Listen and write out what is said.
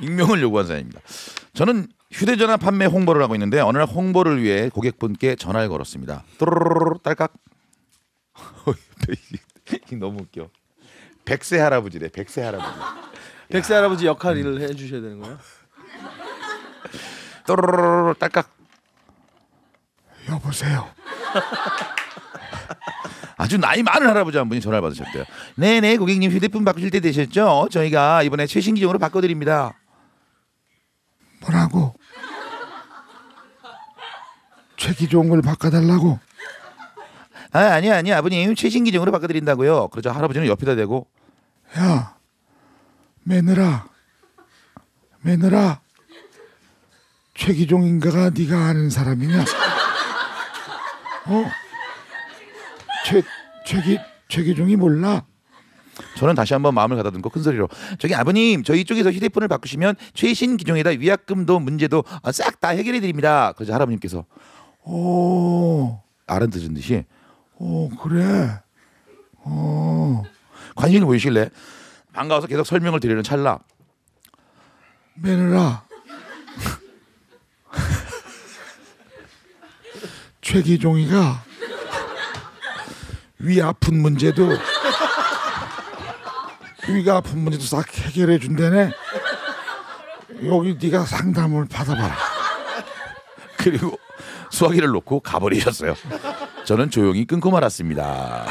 익명을 요구한 사연입니다. 저는 휴대전화 판매 홍보를 하고 있는데 어느 날 홍보를 위해 고객분께 전화를 걸었습니다. 또르르르 딸깍. 너무 웃겨. 백세 할아버지래. 백세 할아버지. 백세 할아버지 역할을 해주셔야 되는 거예요? 또르르르 딸깍. 여보세요. 아주 나이 많은 할아버지 한 분이 전화를 받으셨대요. 네네 고객님 휴대폰 바꾸실 때 되셨죠? 저희가 이번에 최신 기종으로 바꿔드립니다. 뭐라고? 최기종을 바꿔달라고? 아 아니 아니 아버님 최신 기종으로 바꿔드린다고요. 그러자 할아버지는 옆에다 대고 야, 매느라, 매느라. 최기종인가가 네가 아는 사람이냐? 어? 최 최기 최기종이 몰라? 저는 다시 한번 마음을 가다듬고 큰 소리로 저기 아버님 저희 쪽에서 휴대폰을 바꾸시면 최신 기종에다 위약금도 문제도 싹 다 해결해 드립니다. 그러자 할아버님께서 오, 알아듣은 듯이 오 그래. 어, 관심을 보이실래? 반가워서 계속 설명을 드리는 찰나 매느라. 최기종이가 위 아픈 문제도 위가 아픈 문제도 싹 해결해 준다네. 여기 네가 상담을 받아봐라. 그리고 수화기를 놓고 가버리셨어요. 저는 조용히 끊고 말았습니다.